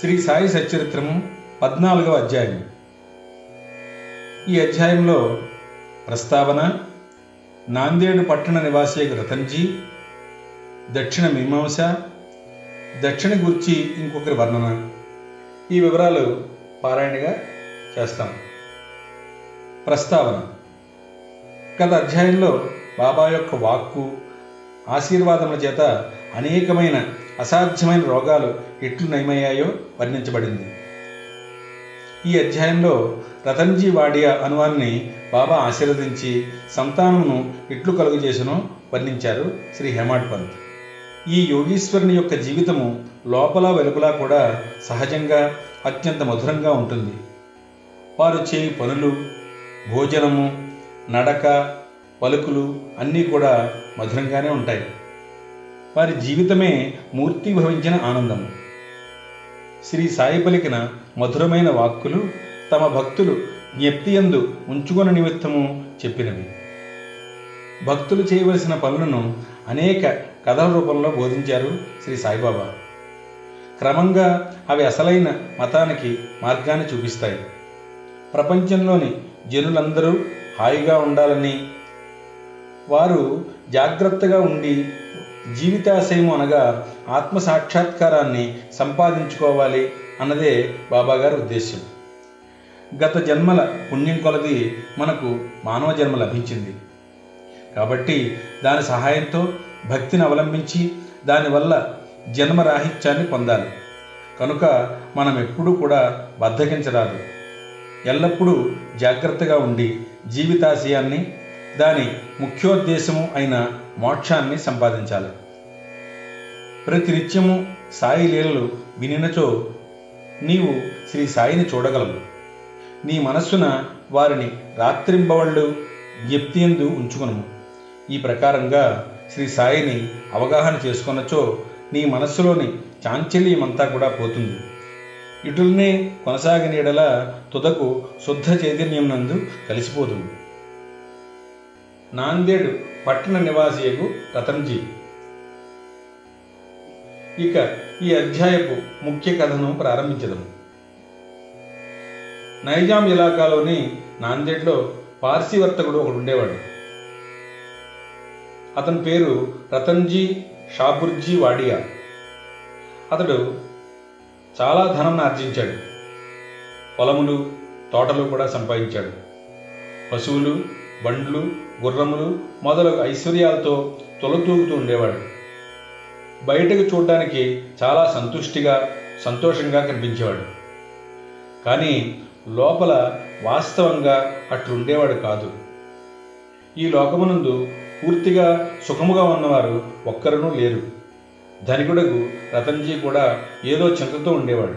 శ్రీ సాయి సచరిత్రము పద్నాలుగవ అధ్యాయం. ఈ అధ్యాయంలో ప్రస్తావన నాందేడు పట్టణ నివాసి రతన్జీ దక్షిణ మీమాంస దక్షిణ గుర్చి ఇంకొకరి వర్ణన. ఈ వివరాలు పారాయణగా చేస్తాం. ప్రస్తావన గత అధ్యాయంలో బాబా యొక్క వాక్కు ఆశీర్వాదముల చేత అనేకమైన అసాధ్యమైన రోగాలు ఎట్లు నయమయ్యాయో వర్ణించబడింది. ఈ అధ్యాయంలో రతన్జీ వాడియా అనువాన్ని బాబా ఆశీర్వదించి సంతానమును ఇట్లు కలుగజేసినో వర్ణించారు శ్రీ హేమాడ్ పంత్. ఈ యోగీశ్వరుని యొక్క జీవితము లోపల వెలుపల కూడా సహజంగా అత్యంత మధురంగా ఉంటుంది. వారు చేయి పనులు భోజనము నడక పలుకులు అన్నీ కూడా మధురంగానే ఉంటాయి. వారి జీవితమే మూర్తి భవించిన ఆనందం. శ్రీ సాయి పలికిన మధురమైన వాక్కులు తమ భక్తులు జ్ఞప్తియందు ఉంచుకున్న నిమిత్తము చెప్పినవి. భక్తులు చేయవలసిన పనులను అనేక కథల రూపంలో బోధించారు శ్రీ సాయిబాబా క్రమంగా అవి అసలైన మతానికి మార్గాన్ని చూపిస్తాయి. ప్రపంచంలోని జనులందరూ హాయిగా ఉండాలని వారు జాగ్రత్తగా ఉండి జీవితాశయం అనగా ఆత్మ సాక్షాత్కారాన్ని సంపాదించుకోవాలి అన్నదే బాబాగారి ఉద్దేశం గత జన్మల పుణ్యం కొలది మనకు మానవ జన్మ లభించింది. కాబట్టి దాని సహాయంతో భక్తిని అవలంబించి దానివల్ల జన్మరాహిత్యాన్ని పొందాలి. కనుక మనం ఎప్పుడూ కూడా బద్ధకించరాదు. ఎల్లప్పుడూ జాగ్రత్తగా ఉండి జీవితాశయాన్ని దాని ముఖ్యోద్దేశము అయిన మోక్షాన్ని సంపాదించాలి. ప్రతినిత్యము సాయి లీలలు వినినచో నీవు శ్రీ సాయిని చూడగలవు. నీ మనస్సున వారిని రాత్రింబవళ్ళు జ్ఞప్తియందు ఉంచుకును ఈ ప్రకారంగా శ్రీ సాయిని అవగాహన చేసుకున్నచో నీ మనస్సులోని చాంచల్యమంతా కూడా పోతుంది. ఇటుల్నే కొనసాగిన ఎడల తుదకు శుద్ధ చైతన్యం నందు కలిసిపోతుంది. నాందేడు పట్టణ నివాసియకు రతన్జీ ఇక ఈ అధ్యాయపు ముఖ్య కథను ప్రారంభించదము. నైజాం ఇలాకాలోని నాందేడ్లో పార్సీ వర్తకుడు ఒకడు ఉండేవాడు. అతని పేరు రతన్జీ షాబుర్జీ వాడియా. అతడు చాలా ధనం ఆర్జించాడు. పొలములు తోటలు కూడా సంపాదించాడు. పశువులు బండ్లు గుర్రములు మొదలగు ఐశ్వర్యాలతో తొలతూగుతూ ఉండేవాడు. బయటకు చూడడానికి చాలా సంతుష్టిగా సంతోషంగా కనిపించేవాడు. కానీ లోపల వాస్తవంగా అట్లుండేవాడు కాదు. ఈ లోకమునందు పూర్తిగా సుఖముగా ఉన్నవారు ఒక్కరూ లేరు. ధనికుడకు రతన్జీ కూడా ఏదో చింతతో ఉండేవాడు.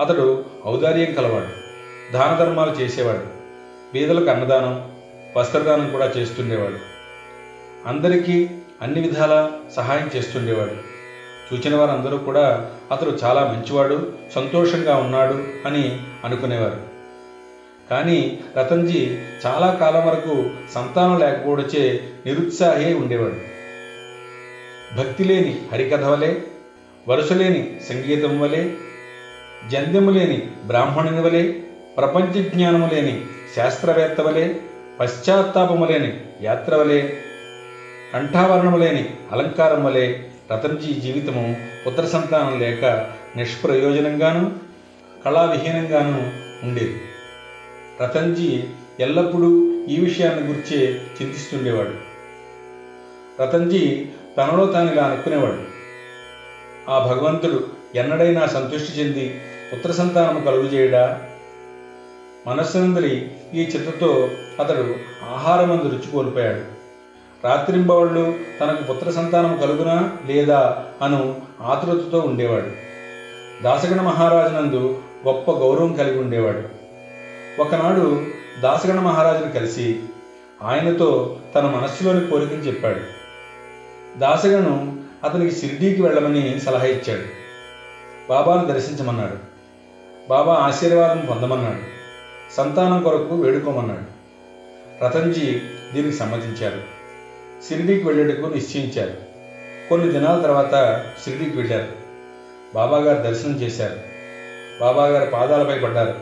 అతడు ఔదార్యం కలవాడు. దాన ధర్మాలు చేసేవాడు. పేదలకు అన్నదానం వస్త్రదానం కూడా చేస్తుండేవాడు. అందరికీ అన్ని విధాల సహాయం చేస్తుండేవాడు. చూచిన వారందరూ కూడా అతడు చాలా మంచివాడు సంతోషంగా ఉన్నాడు అని అనుకునేవారు. కానీ రతన్జీ చాలా కాలం వరకు సంతానం లేకపోవడచే నిరుత్సాహే ఉండేవాడు. భక్తి లేని హరికథ వలె వరుసలేని సంగీతం వలె జంద్యము లేని బ్రాహ్మణుని వలె ప్రపంచ జ్ఞానము లేని శాస్త్రవేత్త వలె పశ్చాత్తాపము లేని యాత్ర వలె కంఠావరణం లేని అలంకారం వలె రతన్జీ జీవితము పుత్ర సంతానం లేక నిష్ప్రయోజనంగాను కళావిహీనంగాను ఉండేది. రతన్జీ ఎల్లప్పుడూ ఈ విషయాన్ని గురించే చింతిస్తుండేవాడు. రతన్జీ తనలో తాను ఇలా అనుకునేవాడు. ఆ భగవంతుడు ఎన్నడైనా సంతృష్టి చెంది పుత్ర సంతానము కలుగు చేయడా మనస్సునందరి ఈ చిత్తతో అతడు ఆహారమందు రుచి కోల్పోయాడు. రాత్రింబవళ్ళు తనకు పుత్ర సంతానం కలుగునా లేదా అను ఆతురతతో ఉండేవాడు. దాసగణ మహారాజునందు గొప్ప గౌరవం కలిగి ఉండేవాడు. ఒకనాడు దాసగణ మహారాజును కలిసి ఆయనతో తన మనస్సులోని కోరికను చెప్పాడు. దాసగను అతనికి షిర్డీకి వెళ్ళమని సలహా ఇచ్చాడు. బాబాను దర్శించమన్నాడు. బాబా ఆశీర్వాదం పొందమన్నాడు. సంతానం కొరకు వేడుకోమన్నాడు. రతన్జీ దీనికి సమ్మతించారు. షిరిడీకి వెళ్ళేటకు నిశ్చయించారు. కొన్ని దినాల తర్వాత షిరిడీకి వెళ్ళారు. బాబాగారు దర్శనం చేశారు. బాబాగారి పాదాలపై పడ్డారు.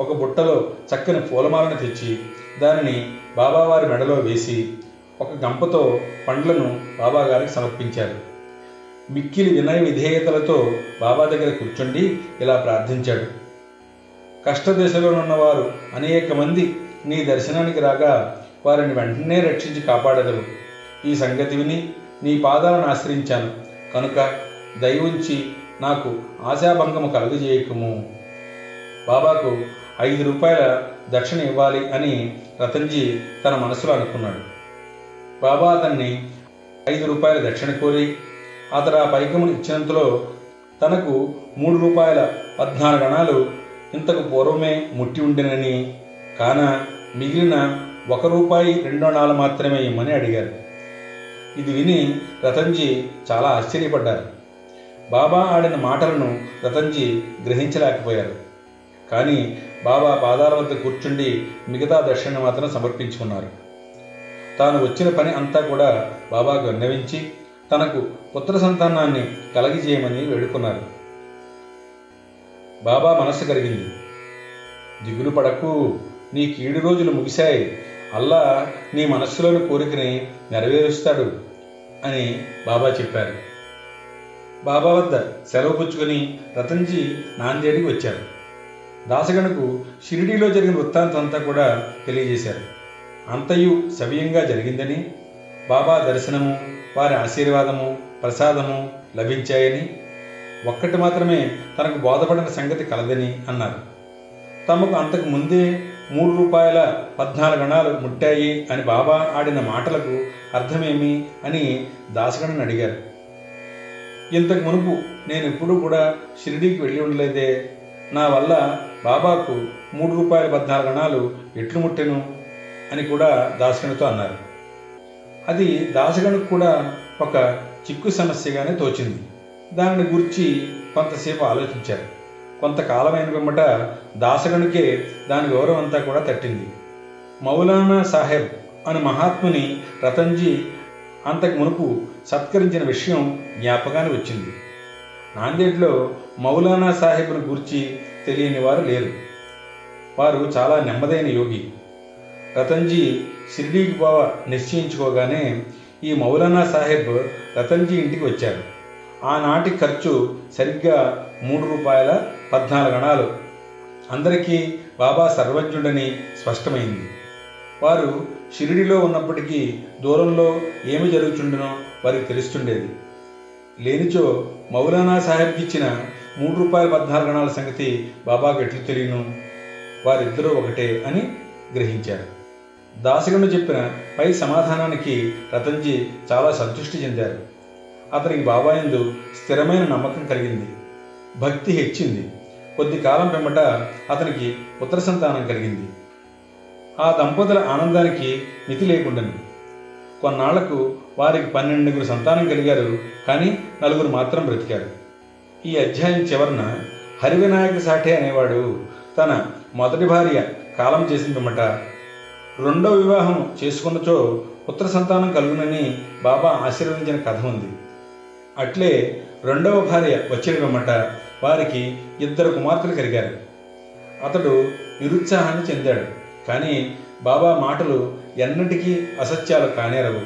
ఒక బుట్టలో చక్కని పూలమాలను తెచ్చి దానిని బాబావారి మెడలో వేసి ఒక గంపతో పండ్లను బాబాగారికి సమర్పించారు. మిక్కిలి వినయ విధేయతలతో బాబా దగ్గర కూర్చుండి ఇలా ప్రార్థించాడు. కష్టదశలో ఉన్నవారు అనేక మంది నీ దర్శనానికి రాగా వారిని వెంటనే రక్షించి కాపాడగలవు. ఈ సంగతి విని నీ పాదాలను ఆశ్రయించాను. కనుక దయవుంచి నాకు ఆశాభంగము కలుగజేయకము. బాబాకు ఐదు రూపాయల దక్షిణ ఇవ్వాలి అని రతన్జీ తన మనసులో అనుకున్నాడు. బాబా అతన్ని ఐదు రూపాయల దక్షిణ కోరి అతడు ఆ పైకమును ఇచ్చినంతలో తనకు మూడు రూపాయల పద్నాలుగు గణాలు ఇంతకు పూర్వమే ముట్టి ఉండినని కాన మిగిలిన ఒక రూపాయి రెండు నాలు మాత్రమే ఇమ్మని అడిగారు. ఇది విని రతన్జీ చాలా ఆశ్చర్యపడ్డారు. బాబా ఆడిన మాటలను రతన్జీ గ్రహించలేకపోయారు. కానీ బాబా పాదాల వద్ద కూర్చుండి మిగతా దర్శనం మాత్రం సమర్పించుకున్నారు. తాను వచ్చిన పని అంతా కూడా బాబాకు విన్నవించి తనకు పుత్ర సంతానాన్ని కలగజేయమని వేడుకున్నారు. బాబా మనస్సు కరిగింది. దిగులు పడకు నీ కీడు రోజులు ముగిశాయి. అల్లా నీ మనస్సులోని కోరికని నెరవేరుస్తాడు అని బాబా చెప్పారు. బాబా వద్ద సెలవు పుచ్చుకొని రతన్జీ నాందేడికి వచ్చారు. దాసగణకు షిరిడీలో జరిగిన వృత్తాంతం అంతా కూడా తెలియజేశారు. అంతయు సవ్యంగా జరిగిందని బాబా దర్శనము వారి ఆశీర్వాదము ప్రసాదము లభించాయని ఒక్కటి మాత్రమే తనకు బోధపడిన సంగతి కలదని అన్నారు. తమకు అంతకు ముందే మూడు రూపాయల పద్నాలుగు గణాలు ముట్టాయి అని బాబా ఆడిన మాటలకు అర్థమేమి అని దాసగణను అడిగారు. ఇంతకు మునుపు నేను ఎప్పుడూ కూడా షిరిడీకి వెళ్ళి ఉండలేదే. నా వల్ల బాబాకు మూడు రూపాయల పద్నాలుగు గణాలు ఎట్లు ముట్టెను అని కూడా దాసగణతో అన్నారు. అది దాసగణకు కూడా ఒక చిక్కు సమస్యగానే తోచింది. దానిని గురించి కొంతసేపు ఆలోచించారు. కొంతకాలమైన పిమ్మట దాసగణుకే దాని గౌరవం అంతా కూడా తట్టింది. మౌలానా సాహెబ్ అనే మహాత్ముని రతన్జీ అంతకు మునుపు సత్కరించిన విషయం జ్ఞాపకానికి వచ్చింది. నాందేడ్లో మౌలానా సాహెబ్ను గూర్చి తెలియని వారు లేరు. వారు చాలా నెమ్మదైన యోగి. రతన్జీ షిరిడీకి బావ నిశ్చయించుకోగానే ఈ మౌలానా సాహెబ్ రతన్జీ ఇంటికి వచ్చారు. ఆనాటి ఖర్చు సరిగ్గా మూడు రూపాయల పద్నాలుగు అణాలు అందరికీ బాబా సర్వజ్ఞుడని స్పష్టమైంది. వారు షిరిడిలో ఉన్నప్పటికీ దూరంలో ఏమి జరుగుతుండనో వారికి తెలుస్తుండేది. లేనిచో మౌలానా సాహెబ్కి ఇచ్చిన మూడు రూపాయల పద్నాలుగు గణాల సంగతి బాబా ఎట్లు తెలియను? వారిద్దరూ ఒకటే అని గ్రహించారు. దాసగను చెప్పిన పై సమాధానానికి రతన్జీ చాలా సంతృష్టి చెందారు. అతనికి బాబాయందు స్థిరమైన నమ్మకం కలిగింది. భక్తి హెచ్చింది. కొద్ది కాలం పిమ్మట అతనికి ఉత్తర సంతానం కలిగింది. ఆ దంపతుల ఆనందానికి మితి లేకుండాను. కొన్నాళ్ళకు వారికి పన్నెండుగురు సంతానం కలిగారు కానీ నలుగురు మాత్రం బ్రతికారు. ఈ అధ్యాయం చివరన హరివినాయక సాఠే అనేవాడు తన మొదటి భార్య కాలం చేసిన పిమ్మట రెండో వివాహం చేసుకున్నచో పుత్ర సంతానం కలుగునని బాబా ఆశీర్వదించిన కథ ఉంది. అట్లే రెండవ భార్య వచ్చిరమ్మట వారికి ఇద్దరు కుమార్తెలు కలిగారు. అతడు నిరుత్సాహాన్ని చెందాడు కానీ బాబా మాటలు ఎన్నటికీ అసత్యాలు కానేరవు.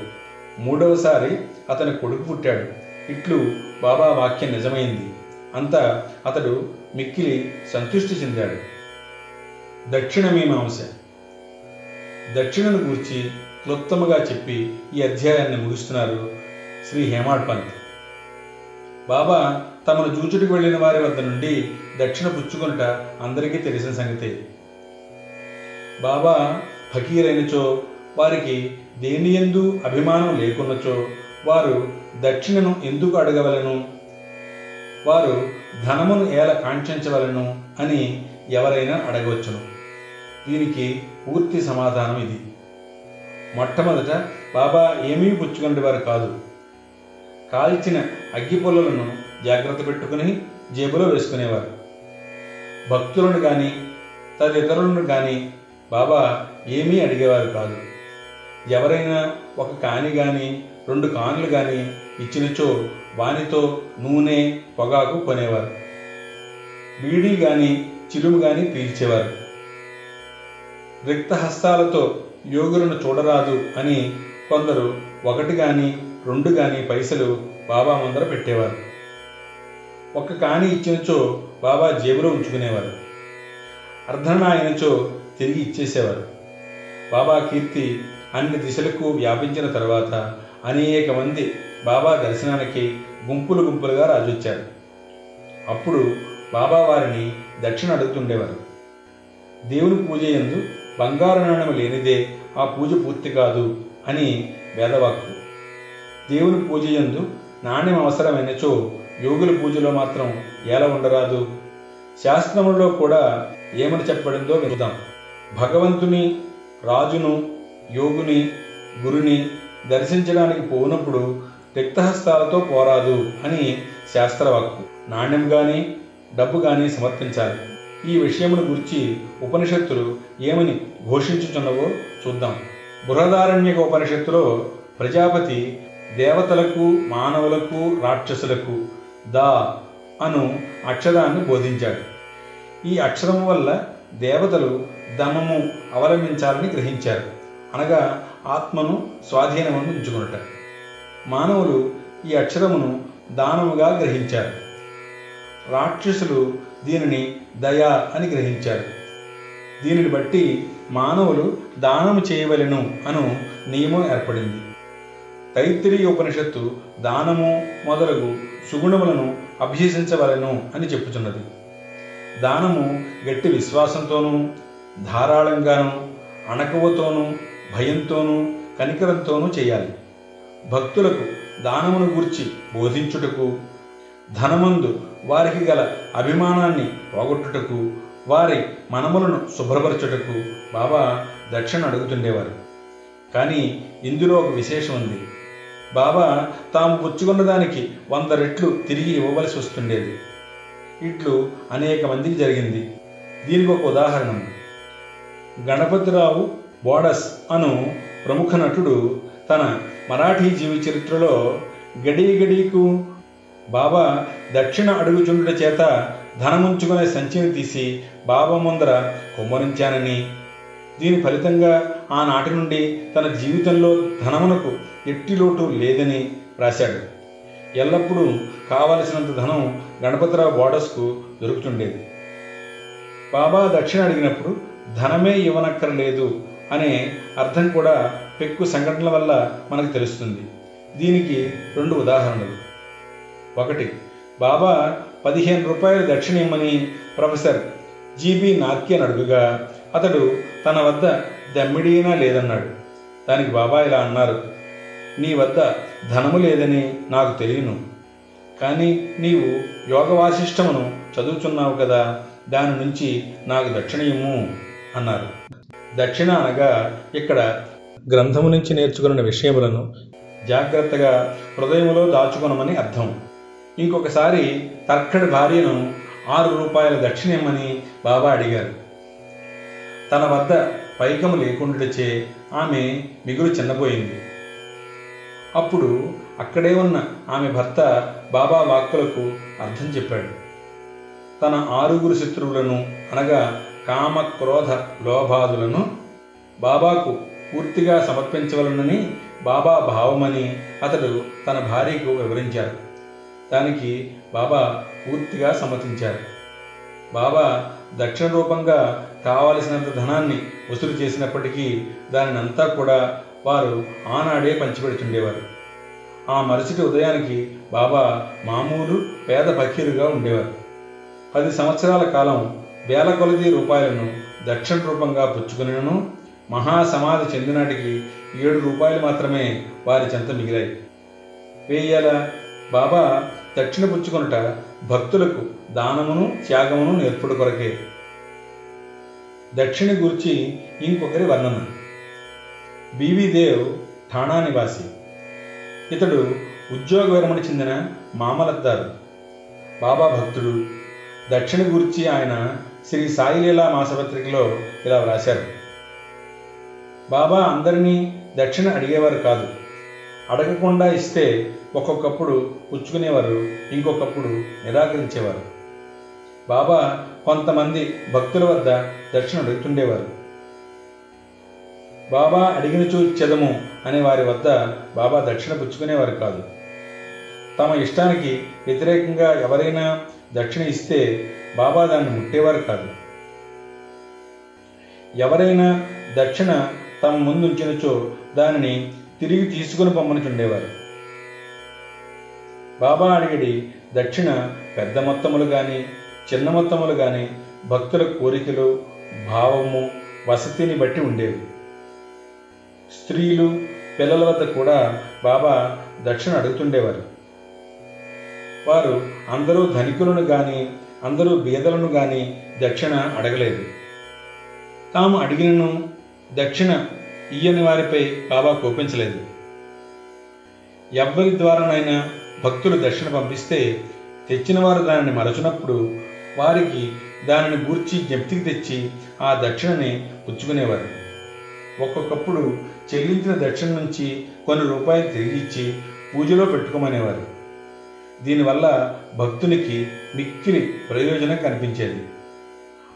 మూడవసారి అతని కొడుకు పుట్టాడు. ఇట్లు బాబా వాక్యం నిజమైంది. అంతా అతడు మిక్కిలి సంతృష్టి చెందాడు. దక్షిణ మీమాంస దక్షిణను గూర్చి క్లుప్తముగా చెప్పి ఈ అధ్యాయాన్ని ముగిస్తున్నారు శ్రీ హేమాడ్ పంత్. బాబా తమను జూచుడికి వెళ్ళిన వారి వద్ద నుండి దక్షిణ పుచ్చుకొనుట అందరికీ తెలిసిన సంగతి. బాబా ఫకీరైనచో వారికి దేని ఎందు అభిమానం లేకున్నచో వారు దక్షిణను ఎందుకు అడగవలను? వారు ధనమును ఎలా కాంక్షించవలను అని ఎవరైనా అడగవచ్చును. దీనికి పూర్తి సమాధానం ఇది. మొట్టమొదట బాబా ఏమీ పుచ్చుకునేవారు కాదు. కాల్చిన అగ్గి పొలలను జాగ్రత్త పెట్టుకుని జేబులో వేసుకునేవారు. భక్తులను కానీ తదితరులను కానీ బాబా ఏమీ అడిగేవారు కాదు. ఎవరైనా ఒక కాని కానీ రెండు కానులు కానీ ఇచ్చినచో వానితో నూనె పొగాకు కొనేవారు. బీడీ కానీ చిలుము కానీ పీల్చేవారు. రిక్త హస్తాలతో యోగులను చూడరాదు అని కొందరు ఒకటి కానీ రెండు కానీ పైసలు బాబా ముందర పెట్టేవారు. ఒక్క కాని ఇచ్చినచో బాబా జేబులో ఉంచుకునేవారు. అర్ధనాయనచో తిరిగి ఇచ్చేసేవారు. బాబా కీర్తి అన్ని దిశలకు వ్యాపించిన తర్వాత అనేక మంది బాబా దర్శనానికి గుంపులు గుంపులుగా రాజొచ్చారు. అప్పుడు బాబా వారిని దక్షిణ అడుగుతుండేవారు. దేవుని పూజ ఎందు బంగారు నాణ్యం లేనిదే ఆ పూజ పూర్తి కాదు అని వేదవాక్కు. దేవుని పూజ ఎందు నాణ్యం అవసరమైనచో యోగుల పూజలో మాత్రం ఎలా ఉండరాదు? శాస్త్రములలో కూడా ఏమని చెప్పబడిందో విందాం. భగవంతుని రాజును యోగుని గురుని దర్శించడానికి పోనప్పుడు రిక్తహస్తాలతో పోరాదు అని శాస్త్రవాక్కు. నాణ్యం కానీ డబ్బు కానీ సమర్పించాలి. ఈ విషయమును గురించి ఉపనిషత్తులు ఏమని ఘోషించుచున్నవో చూద్దాం. బృహదారణ్యక ఉపనిషత్తులో ప్రజాపతి దేవతలకు మానవులకు రాక్షసులకు దా అను అక్షరాన్ని బోధించాడు. ఈ అక్షరం వల్ల దేవతలు దమము అవలంబించాలని గ్రహించారు. అనగా ఆత్మను స్వాధీనమని ఉంచుకున్నట మానవులు ఈ అక్షరమును దానముగా గ్రహించారు. రాక్షసులు దీనిని దయ అని గ్రహించారు. దీనిని బట్టి మానవులు దానము చేయవలెను అను నియమం ఏర్పడింది. తైత్తిరీయ ఉపనిషత్తు దానము మొదలగు సుగుణములను అభ్యసించవలను అని చెప్పుచున్నది. దానము గట్టి విశ్వాసంతోనూ ధారాళంగాను అణకువతోనూ భయంతోనూ కనికరంతోనూ చేయాలి. భక్తులకు దానమును గూర్చి బోధించుటకు ధనమందు వారికి గల అభిమానాన్ని పోగొట్టుటకు వారి మనములను శుభ్రపరచుటకు బాబా దక్షిణ అడుగుతుండేవారు. కానీ ఇందులో ఒక విశేషం ఉంది బాబా తాము పుచ్చుకున్న దానికి వంద రెట్లు తిరిగి ఇవ్వవలసి వస్తుండేది. ఇట్లు అనేక మందికి జరిగింది. దీనికి ఒక ఉదాహరణ. గణపతిరావు బోడస్ అను ప్రముఖ నటుడు తన మరాఠీ జీవి చరిత్రలో గడీ గడీకు బాబా దక్షిణ అడుగుచుండుట చేత ధనముంచుకునే సంచిని తీసి బాబా ముందర కుమ్మరించానని దీని ఫలితంగా ఆనాటి నుండి తన జీవితంలో ధనమునకు ఎట్టి లోటు లేదని రాశాడు. ఎల్లప్పుడూ కావలసినంత ధనం గణపతిరావు బోర్డర్స్కు దొరుకుతుండేది. బాబా దక్షిణ అడిగినప్పుడు ధనమే ఇవ్వనక్కర్లేదు అనే అర్థం కూడా పెక్కు సంఘటనల వల్ల మనకు తెలుస్తుంది. దీనికి రెండు ఉదాహరణలు. ఒకటి బాబా పదిహేను రూపాయలు దక్షిణ ఇమ్మని ప్రొఫెసర్ జీబీ నార్కే అడుగుగా అతడు తన వద్ద దమ్మిడీనా లేదన్నాడు. దానికి బాబా ఇలా అన్నారు నీ వద్ద ధనము లేదని నాకు తెలియను. కానీ నీవు యోగ వాసిష్టమును చదువుచున్నావు కదా దాని నుంచి నాకు దక్షిణయము అన్నారు. దక్షిణ అనగా ఇక్కడ గ్రంథము నుంచి నేర్చుకున్న విషయములను జాగ్రత్తగా హృదయములో దాచుకునమని అర్థం. ఇంకొకసారి తర్కడి భార్యను ఆరు రూపాయల దక్షిణమని బాబా అడిగారు. తన వద్ద పైకము లేకుండాచే ఆమె మిగులు చిన్నపోయింది అప్పుడు అక్కడే ఉన్న ఆమె భర్త బాబా వాక్కులకు అర్థం చెప్పాడు. తన ఆరుగురు శత్రువులను అనగా కామ క్రోధ లోభాదులను బాబాకు పూర్తిగా సమర్పించవలనని బాబా భావమని అతడు తన భార్యకు వివరించారు దానికి బాబా పూర్తిగా సమ్మతించారు బాబా దక్షిణ రూపంగా కావలసినంత ధనాన్ని వసూలు చేసినప్పటికీ దానినంతా కూడా వారు ఆనాడే పంచిపెడుతుండేవారు. ఆ మరుసటి ఉదయానికి బాబా మామూలు పేద పకీరుగా ఉండేవారు. పది సంవత్సరాల కాలం వేల కొలది రూపాయలను దక్షిణ రూపంగా పుచ్చుకునను మహాసమాధి చెందినాటికి ఏడు రూపాయలు మాత్రమే వారి చెంత మిగిలాయి. వేయాల బాబా దక్షిణ పుచ్చుకొనుట భక్తులకు దానమును త్యాగమును నేర్పుడు కొరకే. దక్షిణ గురించి ఇంకొకరి వర్ణన. బీవీదేవ్ ఠాణా నివాసి. ఇతడు ఉద్యోగ విరమణ చెందిన మామలద్దారు. బాబా భక్తుడు. దక్షిణ గురించి ఆయన శ్రీ సాయిలీలా మాసపత్రికలో ఇలా వ్రాశారు. బాబా అందరినీ దక్షిణ అడిగేవారు కాదు. అడగకుండా ఇస్తే ఒక్కొక్కప్పుడు పుచ్చుకునేవారు ఇంకొకప్పుడు నిరాకరించేవారు. బాబా కొంతమంది భక్తుల వద్ద దక్షిణ అడుగుతుండేవారు. బాబా అడిగినచో చూచెదము అనే వారి వద్ద బాబా దక్షిణ పుచ్చుకునేవారు కాదు. తమ ఇష్టానికి వ్యతిరేకంగా ఎవరైనా దక్షిణ ఇస్తే బాబా దాన్ని ముట్టేవారు కాదు. ఎవరైనా దక్షిణ తమ ముందుంచినచో దానిని తిరిగి తీసుకుని పొమ్మనుచుండేవారు బాబా అడిగడి దక్షిణ పెద్ద మొత్తములు కానీ చిన్న మొత్తములు కానీ భక్తుల కోరికలు భావము వసతిని బట్టి ఉండేవి. స్త్రీలు పిల్లల వద్ద కూడా బాబా దక్షిణ అడుగుతుండేవారు. వారు అందరూ ధనికులను కానీ అందరూ బీదలను కానీ దక్షిణ అడగలేదు. తాము అడిగినను దక్షిణ ఇయ్యని వారిపై బాబా కోపించలేదు. ఎవ్వరి ద్వారానైనా భక్తులు దక్షిణ పంపిస్తే తెచ్చిన వారు దానిని మరచినప్పుడు వారికి దానిని గూర్చి జ్ఞప్తికి తెచ్చి ఆ దక్షిణని పుచ్చుకునేవారు. ఒక్కొక్కప్పుడు చెల్లించిన దక్షిణ నుంచి కొన్ని రూపాయలు తిరిగి ఇచ్చి పూజలో పెట్టుకోమనేవారు. దీనివల్ల భక్తునికి మిక్కిలి ప్రయోజనం కనిపించేది.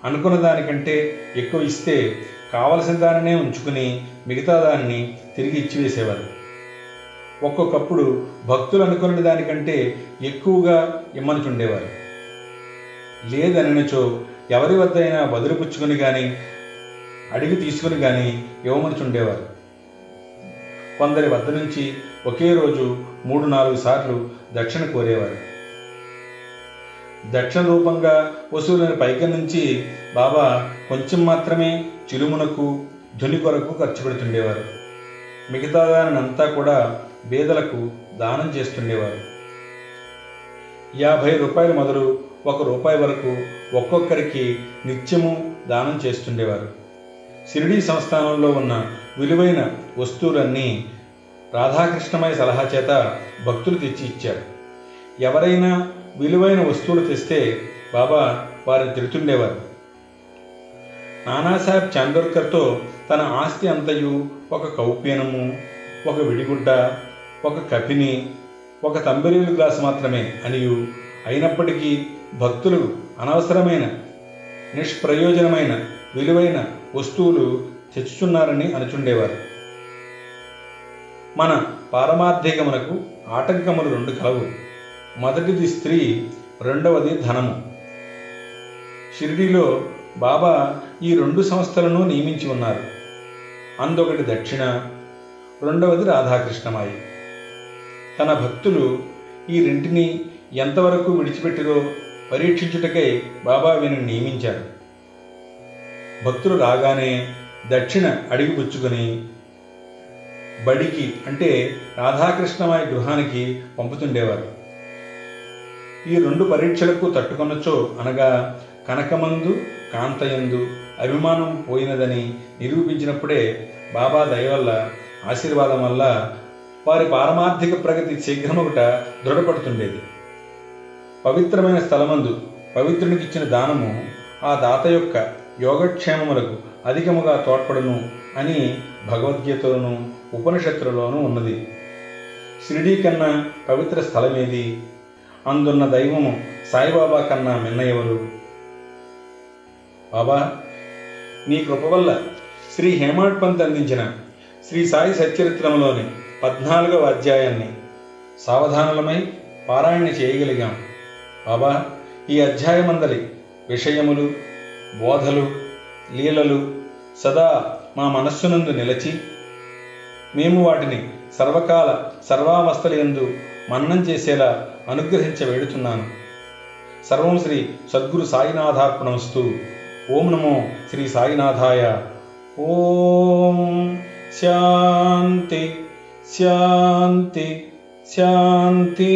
అనుకున్న దానికంటే ఎక్కువ ఇస్తే కావలసిన దానినే ఉంచుకుని మిగతా దాన్ని తిరిగి ఇచ్చివేసేవారు. ఒక్కొక్కప్పుడు భక్తులు అనుకున్న దానికంటే ఎక్కువగా ఇమ్మనుచుండేవారు. లేదనినచో ఎవరి వద్దైనా బదులు పుచ్చుకుని కానీ అడిగి తీసుకుని కానీ ఇవ్వమనుచుండేవారు. కొందరి వద్ద నుంచి ఒకే రోజు మూడు నాలుగు సార్లు దక్షిణ కోరేవారు. దక్షిణ రూపంగా వసూలైన పైకి నుంచి బాబా కొంచెం మాత్రమే చిలుమునకు ధుని కొరకు ఖర్చు పెడుతుండేవారు. మిగతా దానినంతా కూడా బేదలకు దానం చేస్తుండేవారు. యాభై రూపాయల మొదలు ఒక రూపాయి వరకు ఒక్కొక్కరికి నిత్యము దానం చేస్తుండేవారు. షిరిడీ సంస్థానంలో ఉన్న విలువైన వస్తువులన్నీ రాధాకృష్ణమయ సలహా చేత భక్తులు తెచ్చి ఇచ్చారు. ఎవరైనా విలువైన వస్తువులు తెస్తే బాబా వారిని తిడుతుండేవారు. నానాసాహెబ్ చాందోర్కర్తో తన ఆస్తి అంతయు ఒక కౌపీనము ఒక విడిగుడ్డ ఒక కపిని ఒక తంబెరీలు గ్లాసు మాత్రమే అనియు. అయినప్పటికీ భక్తులు అనవసరమైన నిష్ప్రయోజనమైన విలువైన వస్తువులు తెచ్చుచున్నారని అనుచుండేవారు. మన పారమార్థికమునకు ఆటంకములు రెండు కలవు. మొదటిది స్త్రీ రెండవది ధనము. షిరిడీలో బాబా ఈ రెండు సంస్థలను నియమించి ఉన్నారు. అందొకటి దక్షిణ రెండవది రాధాకృష్ణమాయి. తన భక్తులు ఈ రెంటిని ఎంతవరకు విడిచిపెట్టిరో పరీక్షించుటకై బాబా వీరిని నియమించారు. భక్తులు రాగానే దక్షిణ అడిగిపుచ్చుకొని బడికి అంటే రాధాకృష్ణమాయి గృహానికి పంపుతుండేవారు. ఈ రెండు పరీక్షలకు తట్టుకొనొచ్చో అనగా కనకమందు కాంతయందు అభిమానం పోయినదని నిరూపించినప్పుడే బాబా దయ వల్ల ఆశీర్వాదం వల్ల వారి పారమార్థిక ప్రగతి శీఘ్రమొకట దృఢపడుతుండేది. పవిత్రమైన స్థలమందు పవిత్రునికి ఇచ్చిన దానము ఆ దాత యొక్క యోగక్షేమములకు అధికముగా తోడ్పడును అని భగవద్గీతలోను ఉపనిషత్తులలోనూ ఉన్నది. షిరిడీ కన్నా పవిత్ర స్థలమేది? అందున్న దైవము సాయిబాబా కన్నా మిన్న ఎవరు బాబా నీ కృప వల్ల శ్రీ హేమాడ్ పంత్ అందించిన శ్రీ సాయి సచ్చరిత్రంలోని పద్నాలుగవ అధ్యాయాన్ని సావధానులమై పారాయణ చేయగలిగాం. బాబా ఈ అధ్యాయమందలి విషయములు బోధలు లీలలు సదా మా మనస్సునందు నిలచి మేము వాటిని సర్వకాల సర్వావస్థలందు మన్నం చేసేలా అనుగ్రహించ వేడుతున్నాను సర్వం శ్రీ సద్గురు సాయినాథార్పణమస్తు. ఓం నమో శ్రీ సాయినాథాయ ఓం శాంతి శాంతి శాంతి